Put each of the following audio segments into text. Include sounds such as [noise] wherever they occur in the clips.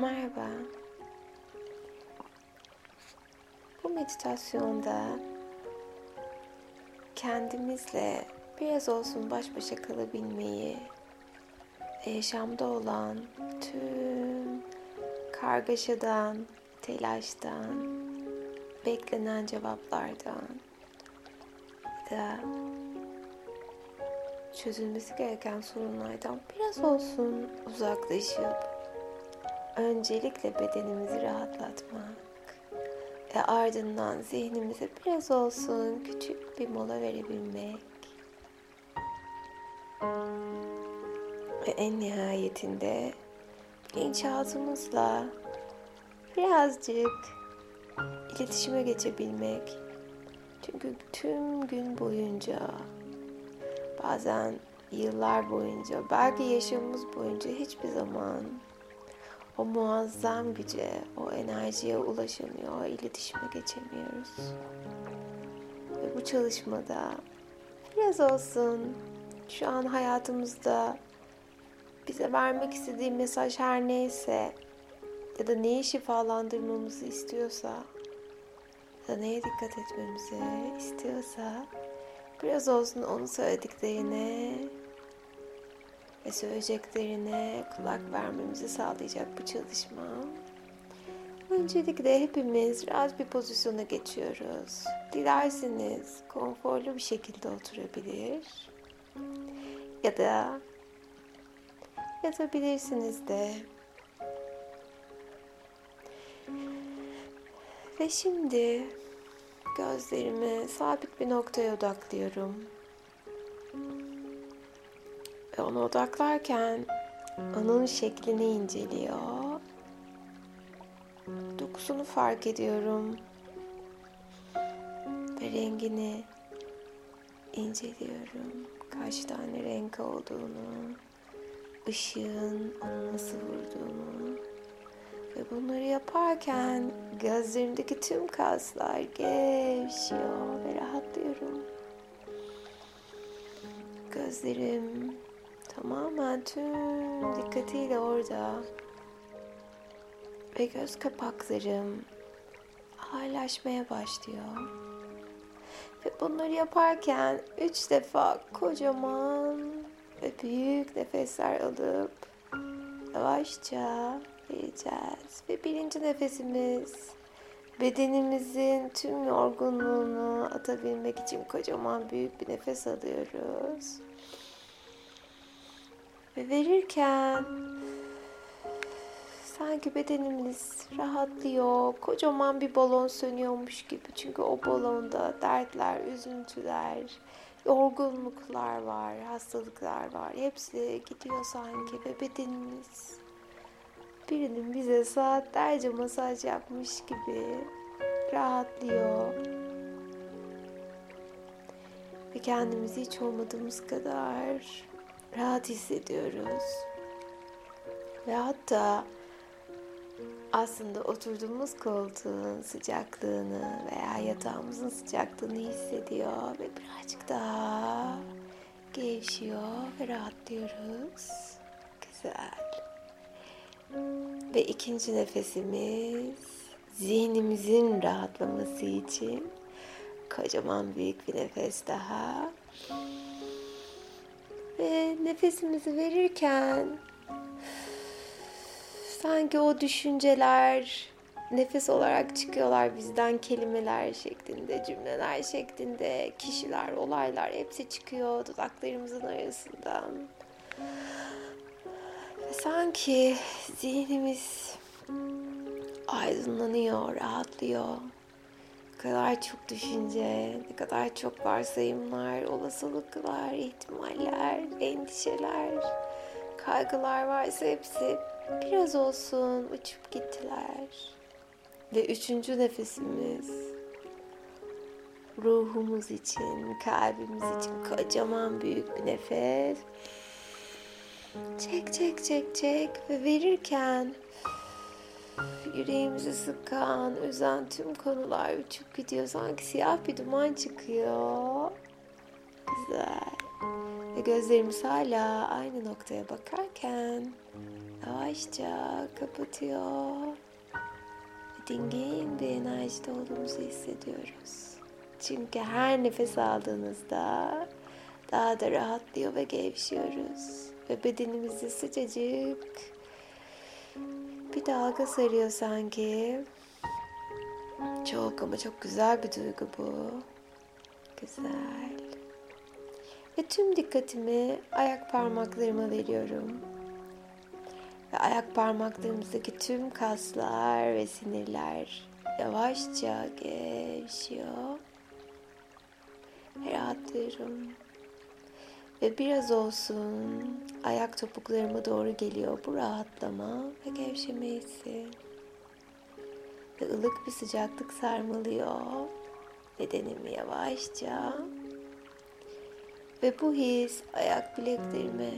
Merhaba. Bu meditasyonda kendimizle biraz olsun baş başa kalabilmeyi yaşamda olan tüm kargaşadan, telaştan, beklenen cevaplardan da çözülmesi gereken sorunlardan biraz olsun uzaklaşıp öncelikle bedenimizi rahatlatmak ve ardından zihnimize biraz olsun küçük bir mola verebilmek ve en nihayetinde bilinçaltımızla birazcık iletişime geçebilmek. Çünkü tüm gün boyunca bazen yıllar boyunca belki yaşamımız boyunca hiçbir zaman o muazzam güce, o enerjiye ulaşamıyor, o iletişime geçemiyoruz. Ve bu çalışmada biraz olsun şu an hayatımızda bize vermek istediği mesaj her neyse ya da neyi şifalandırmamızı istiyorsa ya da neye dikkat etmemizi istiyorsa biraz olsun onu söylediklerine ve söyleyeceklerine kulak vermemizi sağlayacak bu çalışma. Öncelikle hepimiz rahat bir pozisyona geçiyoruz. Dilerseniz konforlu bir şekilde oturabilir ya da yatabilirsiniz de. Ve şimdi gözlerimi sabit bir noktaya odaklıyorum. Ve ona odaklarken onun şeklini inceliyor. Dokusunu fark ediyorum. Ve rengini inceliyorum. Kaç tane renk olduğunu, ışığın onu nasıl vurduğunu. Ve bunları yaparken gözlerimdeki tüm kaslar gevşiyor ve rahatlıyorum. Gözlerim tamamen tüm dikkatiyle orada. Ve göz kapaklarım ağırlaşmaya başlıyor. Ve bunları yaparken üç defa kocaman ve büyük nefesler alıp yavaşça vereceğiz. Ve birinci nefesimiz bedenimizin tüm yorgunluğunu atabilmek için kocaman büyük bir nefes alıyoruz. Ve verirken sanki bedenimiz rahatlıyor, kocaman bir balon sönüyormuş gibi. Çünkü o balonda dertler, üzüntüler, yorgunluklar var, hastalıklar var. Hepsi gidiyor sanki ve bedenimiz birinin bize saatlerce masaj yapmış gibi rahatlıyor. Ve kendimizi hiç olmadığımız kadar rahat hissediyoruz. Ve hatta aslında oturduğumuz koltuğun sıcaklığını veya yatağımızın sıcaklığını hissediyor ve birazcık daha gevşiyor ve rahatlıyoruz. Güzel. Ve ikinci nefesimiz zihnimizin rahatlaması için kocaman büyük bir nefes daha. Ve nefesimizi verirken sanki o düşünceler nefes olarak çıkıyorlar bizden kelimeler şeklinde, cümleler şeklinde, kişiler, olaylar hepsi çıkıyor dudaklarımızın arasından. Ve sanki zihnimiz aydınlanıyor, rahatlıyor. Kadar çok düşünce, ne kadar çok varsayımlar, olasılıklar, ihtimaller, endişeler, kaygılar varsa hepsi biraz olsun uçup gittiler. Ve üçüncü nefesimiz ruhumuz için, kalbimiz için kocaman büyük bir nefes. Çek çek çek çek ve verirken yüreğimizi sıkan, üzen tüm konular uçup gidiyor. Sanki siyah bir duman çıkıyor. Güzel. Ve gözlerimiz hala aynı noktaya bakarken yavaşça kapatıyor. Dingin bir enerjide olduğumuzu hissediyoruz. Çünkü her nefes aldığınızda daha da rahatlıyor ve gevşiyoruz. Ve bedenimizde sıcacık bir dalga sarıyor sanki. Çok ama çok güzel bir duygu bu. Güzel. Ve tüm dikkatimi ayak parmaklarıma veriyorum. Ve ayak parmaklarımızdaki tüm kaslar ve sinirler yavaşça gevşiyor. Rahatlıyorum. Ve biraz olsun ayak topuklarıma doğru geliyor bu rahatlama ve gevşeme hissi. Ve ılık bir sıcaklık sarmalıyor bedenimi yavaşça. Ve bu his ayak bileklerime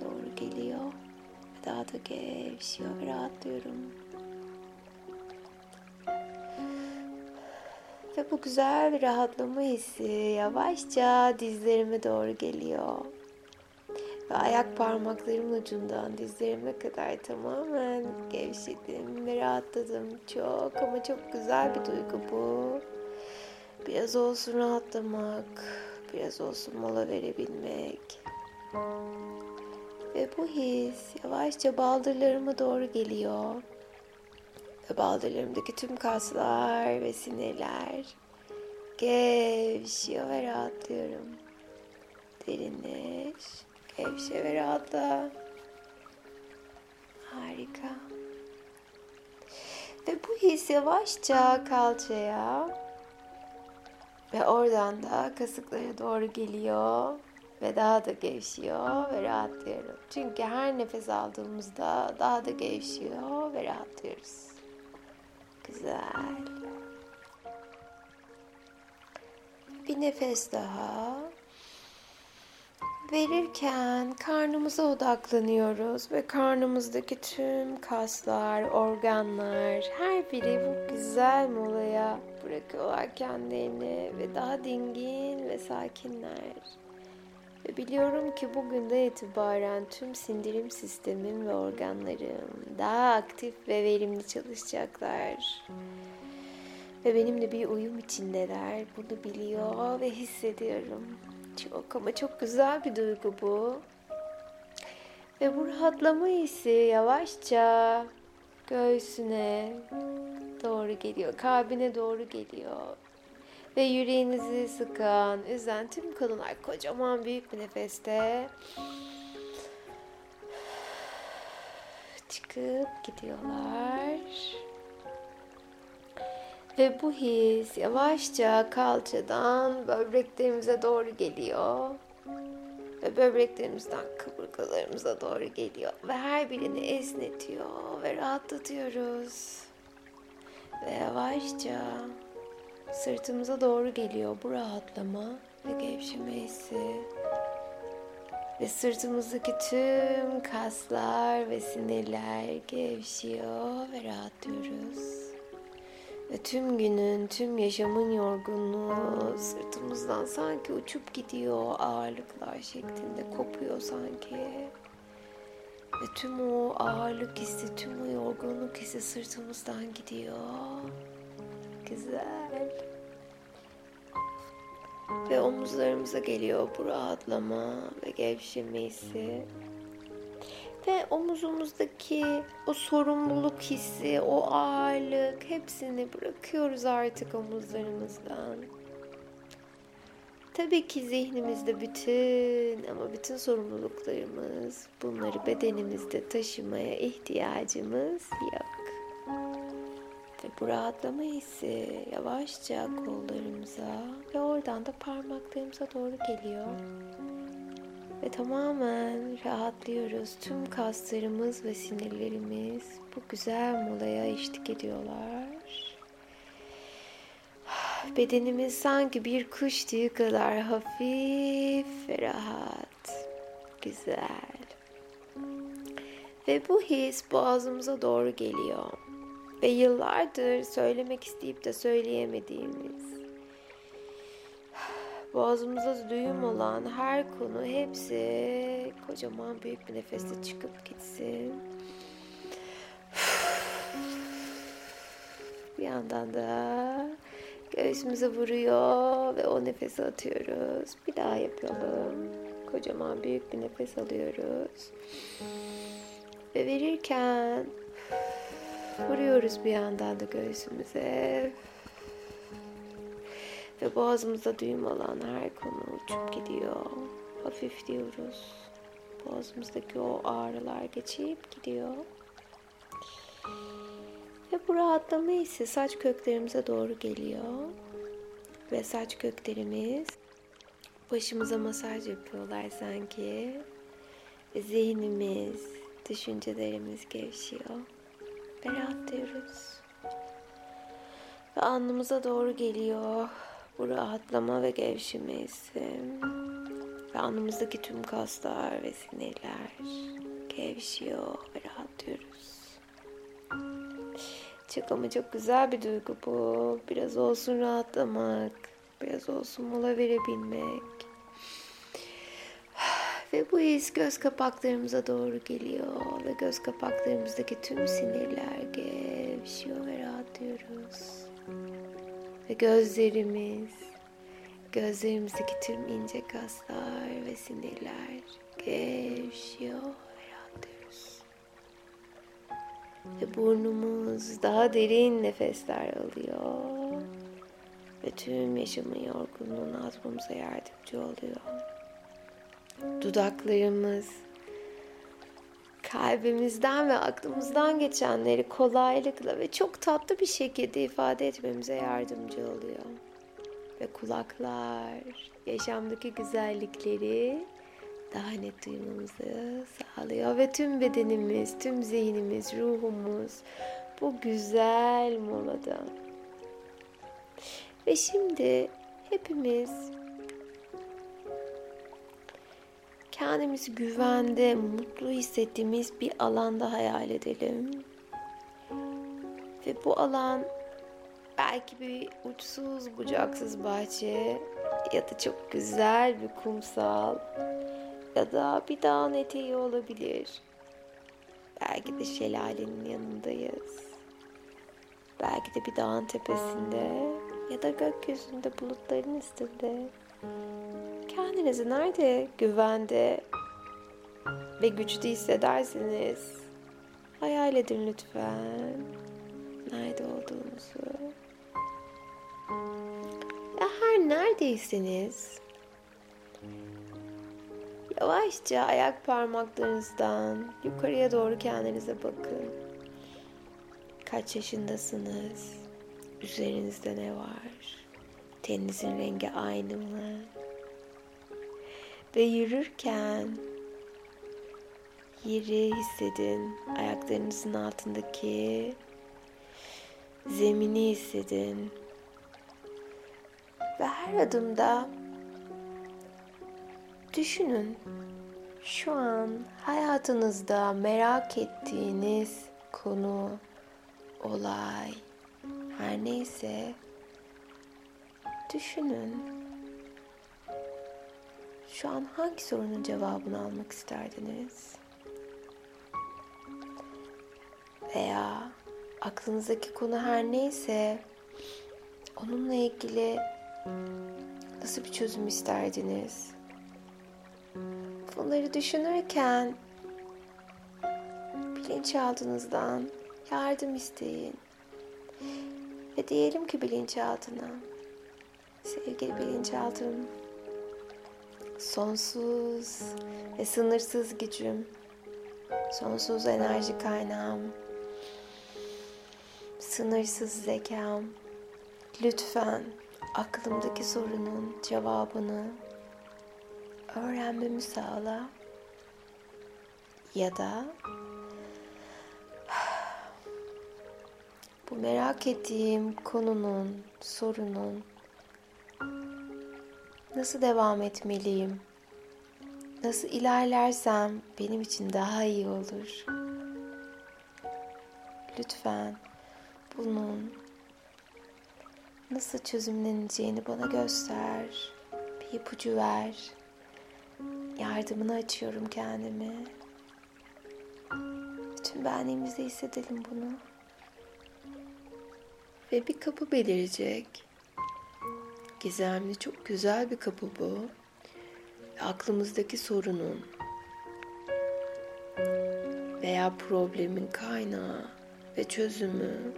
doğru geliyor. Ve daha da gevşiyor ve rahatlıyorum. Ve bu güzel bir rahatlama hissi yavaşça dizlerime doğru geliyor. Ve ayak parmaklarımın ucundan dizlerime kadar tamamen gevşedim ve rahatladım. Çok ama çok güzel bir duygu bu. Biraz olsun rahatlamak, biraz olsun mola verebilmek. Ve bu his yavaşça baldırlarıma doğru geliyor. Ve baldırlarımdaki tüm kaslar ve sinirler gevşiyor ve rahatlıyorum. Derinleş, gevşe ve rahatla. Harika. Ve bu his yavaşça kalçaya ve oradan da kasıklara doğru geliyor ve daha da gevşiyor ve rahatlıyorum. Çünkü her nefes aldığımızda daha da gevşiyor ve rahatlıyoruz. Güzel. Bir nefes daha. Verirken karnımıza odaklanıyoruz ve karnımızdaki tüm kaslar, organlar, her biri bu güzel molaya bırakıyorlar kendilerini ve daha dingin ve sakinler. Ve biliyorum ki bugün de itibaren tüm sindirim sistemim ve organlarım daha aktif ve verimli çalışacaklar. Ve benimle bir uyum içindeler. Bunu biliyor ve hissediyorum. Çok ama çok güzel bir duygu bu. Ve bu rahatlama hissi yavaşça göğsüne doğru geliyor, kalbine doğru geliyor. Ve yüreğinizi sıkan, üzen tüm kadınlar kocaman büyük bir nefeste çıkıp gidiyorlar. Ve bu his yavaşça kalçadan böbreklerimize doğru geliyor. Ve böbreklerimizden kaburgalarımıza doğru geliyor. Ve her birini esnetiyor ve rahatlatıyoruz. Ve yavaşça sırtımıza doğru geliyor bu rahatlama ve gevşeme hissi. Ve sırtımızdaki tüm kaslar ve sinirler gevşiyor ve rahatlıyoruz. Ve tüm günün, tüm yaşamın yorgunluğu sırtımızdan sanki uçup gidiyor ağırlıklar şeklinde kopuyor sanki. Ve tüm o ağırlık hissi, tüm o yorgunluk hissi sırtımızdan gidiyor. Güzel. Ve omuzlarımıza geliyor bu rahatlama ve gevşeme hissi. Ve omuzumuzdaki o sorumluluk hissi, o ağırlık hepsini bırakıyoruz artık omuzlarımızdan. Tabii ki zihnimizde bütün ama bütün sorumluluklarımız bunları bedenimizde taşımaya ihtiyacımız yok. Bu rahatlama hissi yavaşça kollarımıza ve oradan da parmaklarımıza doğru geliyor. Ve tamamen rahatlıyoruz. Tüm kaslarımız ve sinirlerimiz bu güzel molaya eşlik ediyorlar. [sighs] Bedenimiz sanki bir kuş tüyü kadar hafif ve rahat. Güzel. Ve bu his boğazımıza doğru geliyor. Ve yıllardır söylemek isteyip de söyleyemediğimiz boğazımızda düğüm olan her konu hepsi kocaman büyük bir nefeste çıkıp gitsin. [sighs] Bir yandan da göğsümüze vuruyor ve o nefesi atıyoruz. Bir daha yapalım. Kocaman büyük bir nefes alıyoruz. Ve verirken vuruyoruz bir yandan da göğsümüze. Ve boğazımızda düğüm olan her konu uçup gidiyor. Hafif diyoruz. Boğazımızdaki o ağrılar geçip gidiyor. Ve bu rahatlama hissi saç köklerimize doğru geliyor. Ve saç köklerimiz başımıza masaj yapıyorlar sanki. Zihnimiz, düşüncelerimiz gevşiyor. Ve rahatlıyoruz. Ve alnımıza doğru geliyor bu rahatlama ve gevşeme hissi. Ve alnımızdaki tüm kaslar ve sinirler gevşiyor ve rahatlıyoruz. Çok ama çok güzel bir duygu bu. Biraz olsun rahatlamak, biraz olsun mola verebilmek. Ve bu his göz kapaklarımıza doğru geliyor ve göz kapaklarımızdaki tüm sinirler gevşiyor ve rahatlıyoruz. Ve gözlerimiz, gözlerimizdeki tüm ince kaslar ve sinirler gevşiyor ve rahatlıyoruz. Ve burnumuz daha derin nefesler alıyor. Ve tüm yaşamın yorgunluğunu atmamıza yardımcı oluyor. Dudaklarımız kalbimizden ve aklımızdan geçenleri kolaylıkla ve çok tatlı bir şekilde ifade etmemize yardımcı oluyor. Ve kulaklar yaşamdaki güzellikleri daha net duymamızı sağlıyor ve tüm bedenimiz, tüm zihnimiz, ruhumuz bu güzel molada. Ve şimdi hepimiz kendimizi güvende, mutlu hissettiğimiz bir alanda hayal edelim. Ve bu alan belki bir uçsuz bucaksız bahçe ya da çok güzel bir kumsal ya da bir dağın eteği olabilir. Belki de şelalenin yanındayız. Belki de bir dağın tepesinde ya da gökyüzünde bulutların üstünde. Kendinizi nerede güvende ve güçlü hissedersiniz? Hayal edin lütfen. Nerede olduğunuzu. Ya her neredeyseniz yavaşça ayak parmaklarınızdan yukarıya doğru kendinize bakın. Kaç yaşındasınız? Üzerinizde ne var? Teninizin rengi aynı mı? Ve yürürken yeri hissedin. Ayaklarınızın altındaki zemini hissedin. Ve her adımda düşünün. Şu an hayatınızda merak ettiğiniz konu, olay, her neyse düşünün. Şu an hangi sorunun cevabını almak isterdiniz? Veya aklınızdaki konu her neyse onunla ilgili nasıl bir çözüm isterdiniz? Bunları düşünürken bilinçaltınızdan yardım isteyin. Ve diyelim ki bilinçaltına sevgili bilinçaltım sonsuz ve sınırsız gücüm, sonsuz enerji kaynağım, sınırsız zekam. Lütfen aklımdaki sorunun cevabını öğrenmemi sağla. Ya da [sighs] bu merak ettiğim konunun, sorunun Nasıl devam etmeliyim? Nasıl ilerlersem benim için daha iyi olur. Lütfen bunun nasıl çözümleneceğini bana göster. Bir ipucu ver. Yardımını açıyorum kendimi. Bütün benliğimizde hissedelim bunu. Ve bir kapı belirecek. Gizemli, çok güzel bir kapı bu. Aklımızdaki sorunun veya problemin kaynağı ve çözümü,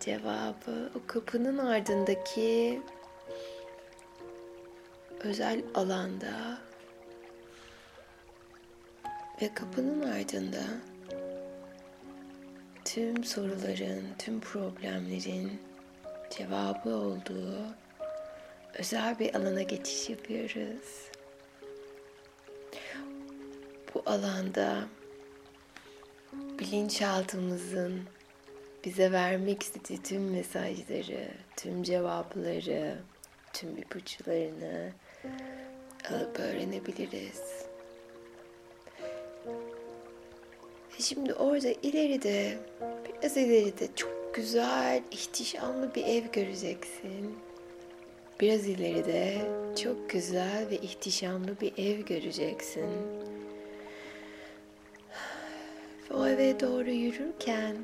cevabı o kapının ardındaki özel alanda ve kapının ardında tüm soruların, tüm problemlerin cevabı olduğu özel bir alana geçiş yapıyoruz. Bu alanda bilinçaltımızın bize vermek istediği tüm mesajları, tüm cevapları, tüm ipuçlarını alıp öğrenebiliriz. Şimdi orada ileride, biraz ileride çok güzel, ihtişamlı bir ev göreceksin. Biraz ileride çok güzel ve ihtişamlı bir ev göreceksin. Ve o eve doğru yürürken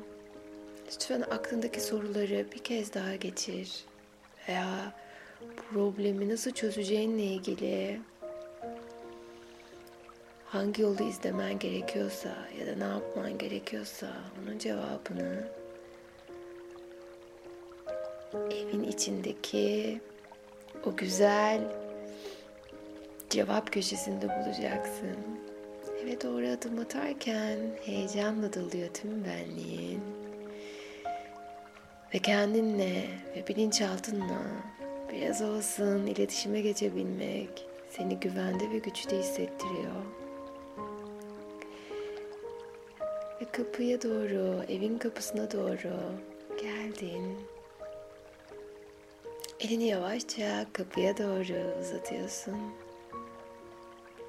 lütfen aklındaki soruları bir kez daha geçir. Veya problemi nasıl çözeceğinle ilgili hangi yolu izlemen gerekiyorsa ya da ne yapman gerekiyorsa onun cevabını evin içindeki o güzel cevap köşesinde bulacaksın. Eve doğru adım atarken heyecanla doluyor tüm benliğin. Ve kendinle ve bilinçaltınla biraz olsun iletişime geçebilmek seni güvende ve güçlü hissettiriyor. Ve kapıya doğru, evin kapısına doğru geldin. Elini yavaşça kapıya doğru uzatıyorsun.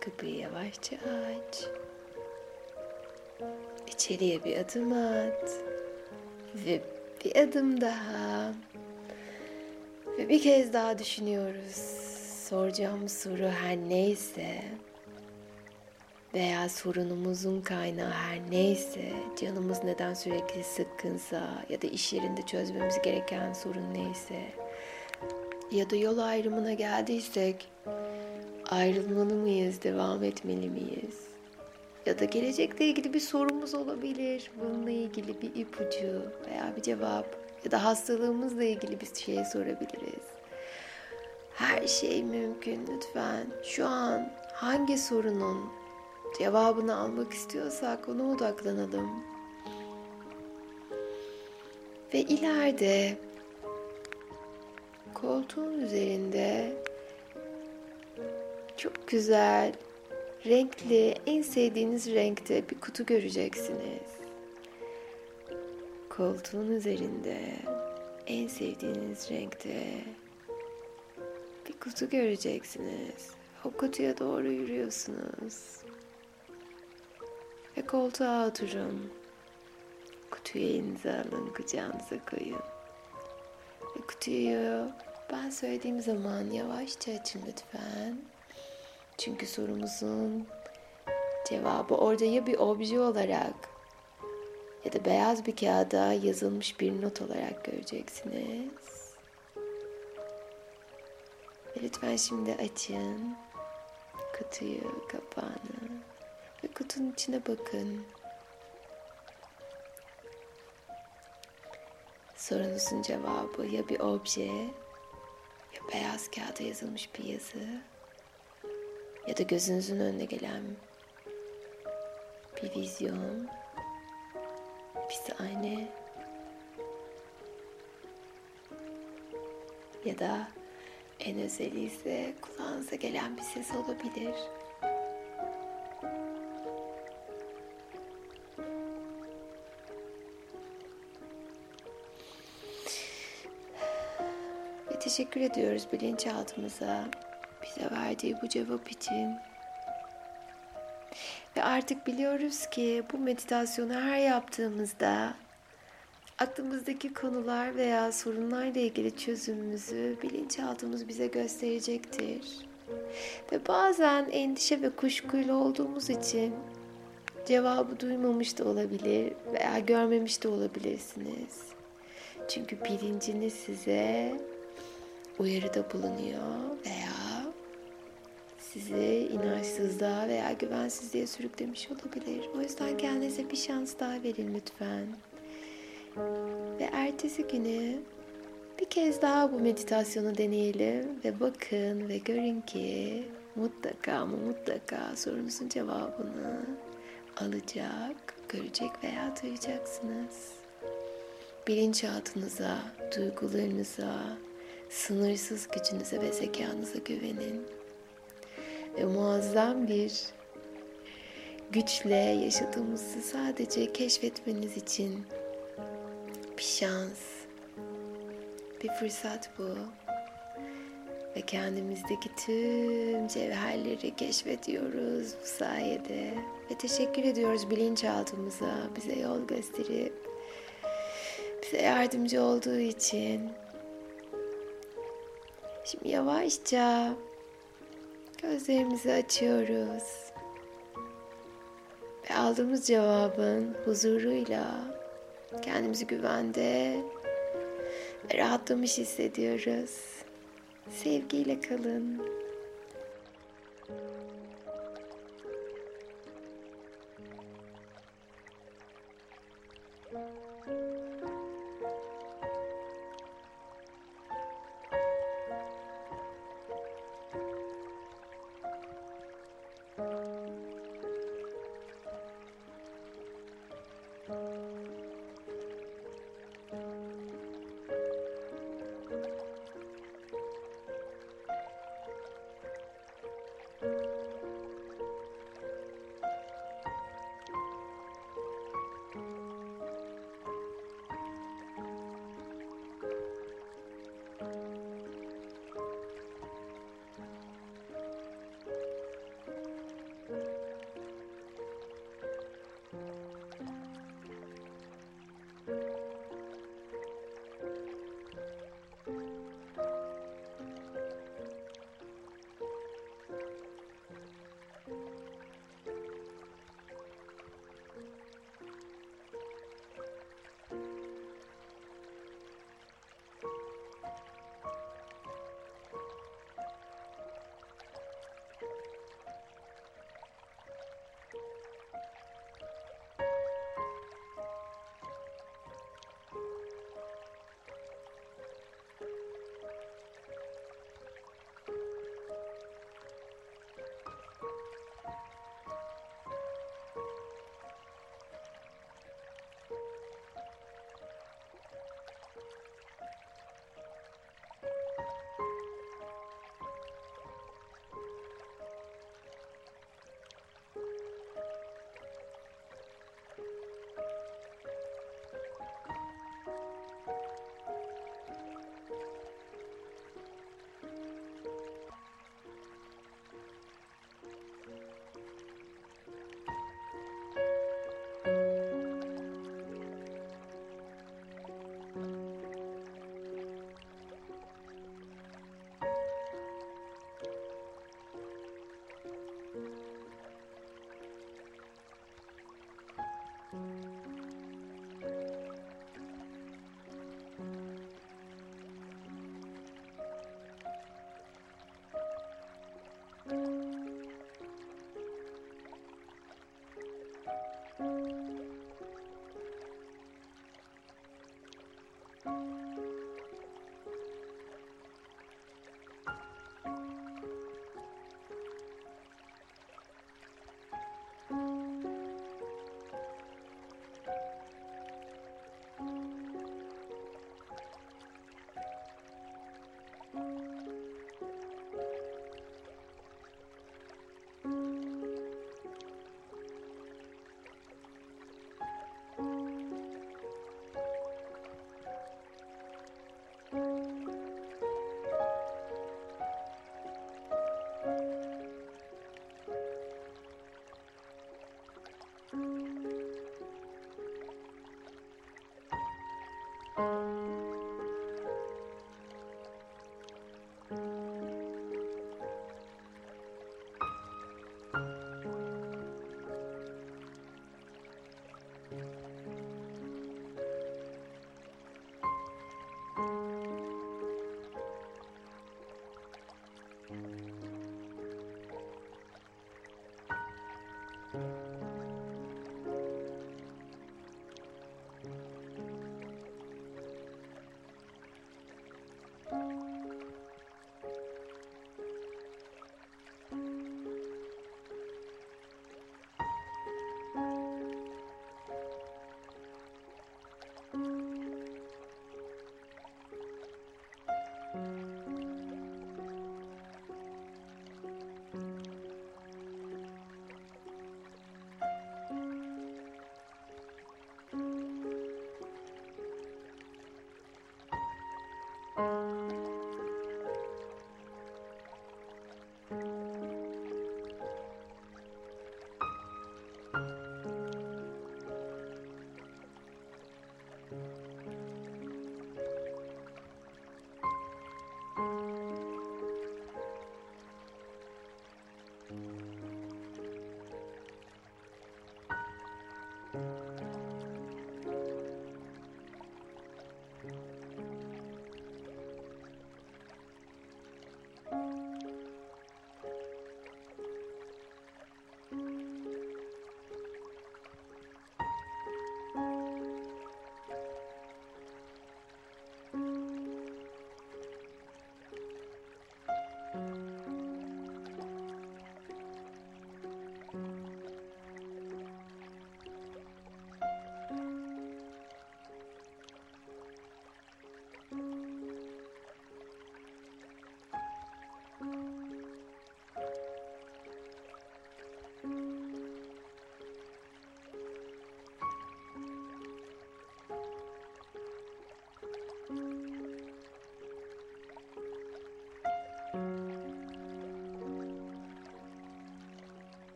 Kapıyı yavaşça aç. İçeriye bir adım at. Ve bir adım daha. Ve bir kez daha düşünüyoruz. Soracağım soru her neyse veya sorunumuzun kaynağı her neyse, canımız neden sürekli sıkkınsa ya da iş yerinde çözmemiz gereken sorun neyse ya da yol ayrımına geldiysek ayrılmalı mıyız, devam etmeli miyiz? Ya da gelecekle ilgili bir sorumuz olabilir. Bununla ilgili bir ipucu veya bir cevap ya da hastalığımızla ilgili bir şey sorabiliriz. Her şey mümkün lütfen. Şu an hangi sorunun cevabını almak istiyorsak ona odaklanalım. Ve ileride koltuğun üzerinde çok güzel, renkli, en sevdiğiniz renkte bir kutu göreceksiniz. Koltuğun üzerinde en sevdiğiniz renkte bir kutu göreceksiniz. O kutuya doğru yürüyorsunuz. Ve koltuğa oturun. Kutuyu elinize alın, kucağınıza koyun. Kutuyu ben söylediğim zaman yavaşça açın lütfen. Çünkü sorumuzun cevabı orada ya bir obje olarak ya da beyaz bir kağıda yazılmış bir not olarak göreceksiniz. Ve lütfen şimdi açın kutuyu, kapağını ve kutunun içine bakın. Sorunuzun cevabı ya bir obje ya beyaz kağıda yazılmış bir yazı ya da gözünüzün önüne gelen bir vizyon, bir sahne ya da en özeli ise kulağınıza gelen bir ses olabilir. Teşekkür ediyoruz bilinçaltımıza bize verdiği bu cevap için. Ve artık biliyoruz ki bu meditasyonu her yaptığımızda aklımızdaki konular veya sorunlarla ilgili çözümümüzü bilinçaltımız bize gösterecektir. Ve bazen endişe ve kuşkuyla olduğumuz için cevabı duymamış da olabilir veya görmemiş de olabilirsiniz. Çünkü bilinciniz size uyarıda bulunuyor veya sizi inançsızlığa veya güvensizliğe sürüklemiş olabilir. O yüzden kendinize bir şans daha verin lütfen. Ve ertesi günü bir kez daha bu meditasyonu deneyelim ve bakın ve görün ki mutlaka mutlaka sorunuzun cevabını alacak, görecek veya duyacaksınız. Bilinçaltınıza, duygularınıza, sınırsız gücünüze ve zekanıza güvenin. Ve muazzam bir güçle yaşadığımızı sadece keşfetmeniz için bir şans, bir fırsat bu. Ve kendimizdeki tüm cevherleri keşfediyoruz bu sayede. Ve teşekkür ediyoruz bilinçaltımıza bize yol gösterip bize yardımcı olduğu için. Şimdi yavaşça gözlerimizi açıyoruz. Ve aldığımız cevabın huzuruyla kendimizi güvende ve rahatlamış hissediyoruz. Sevgiyle kalın.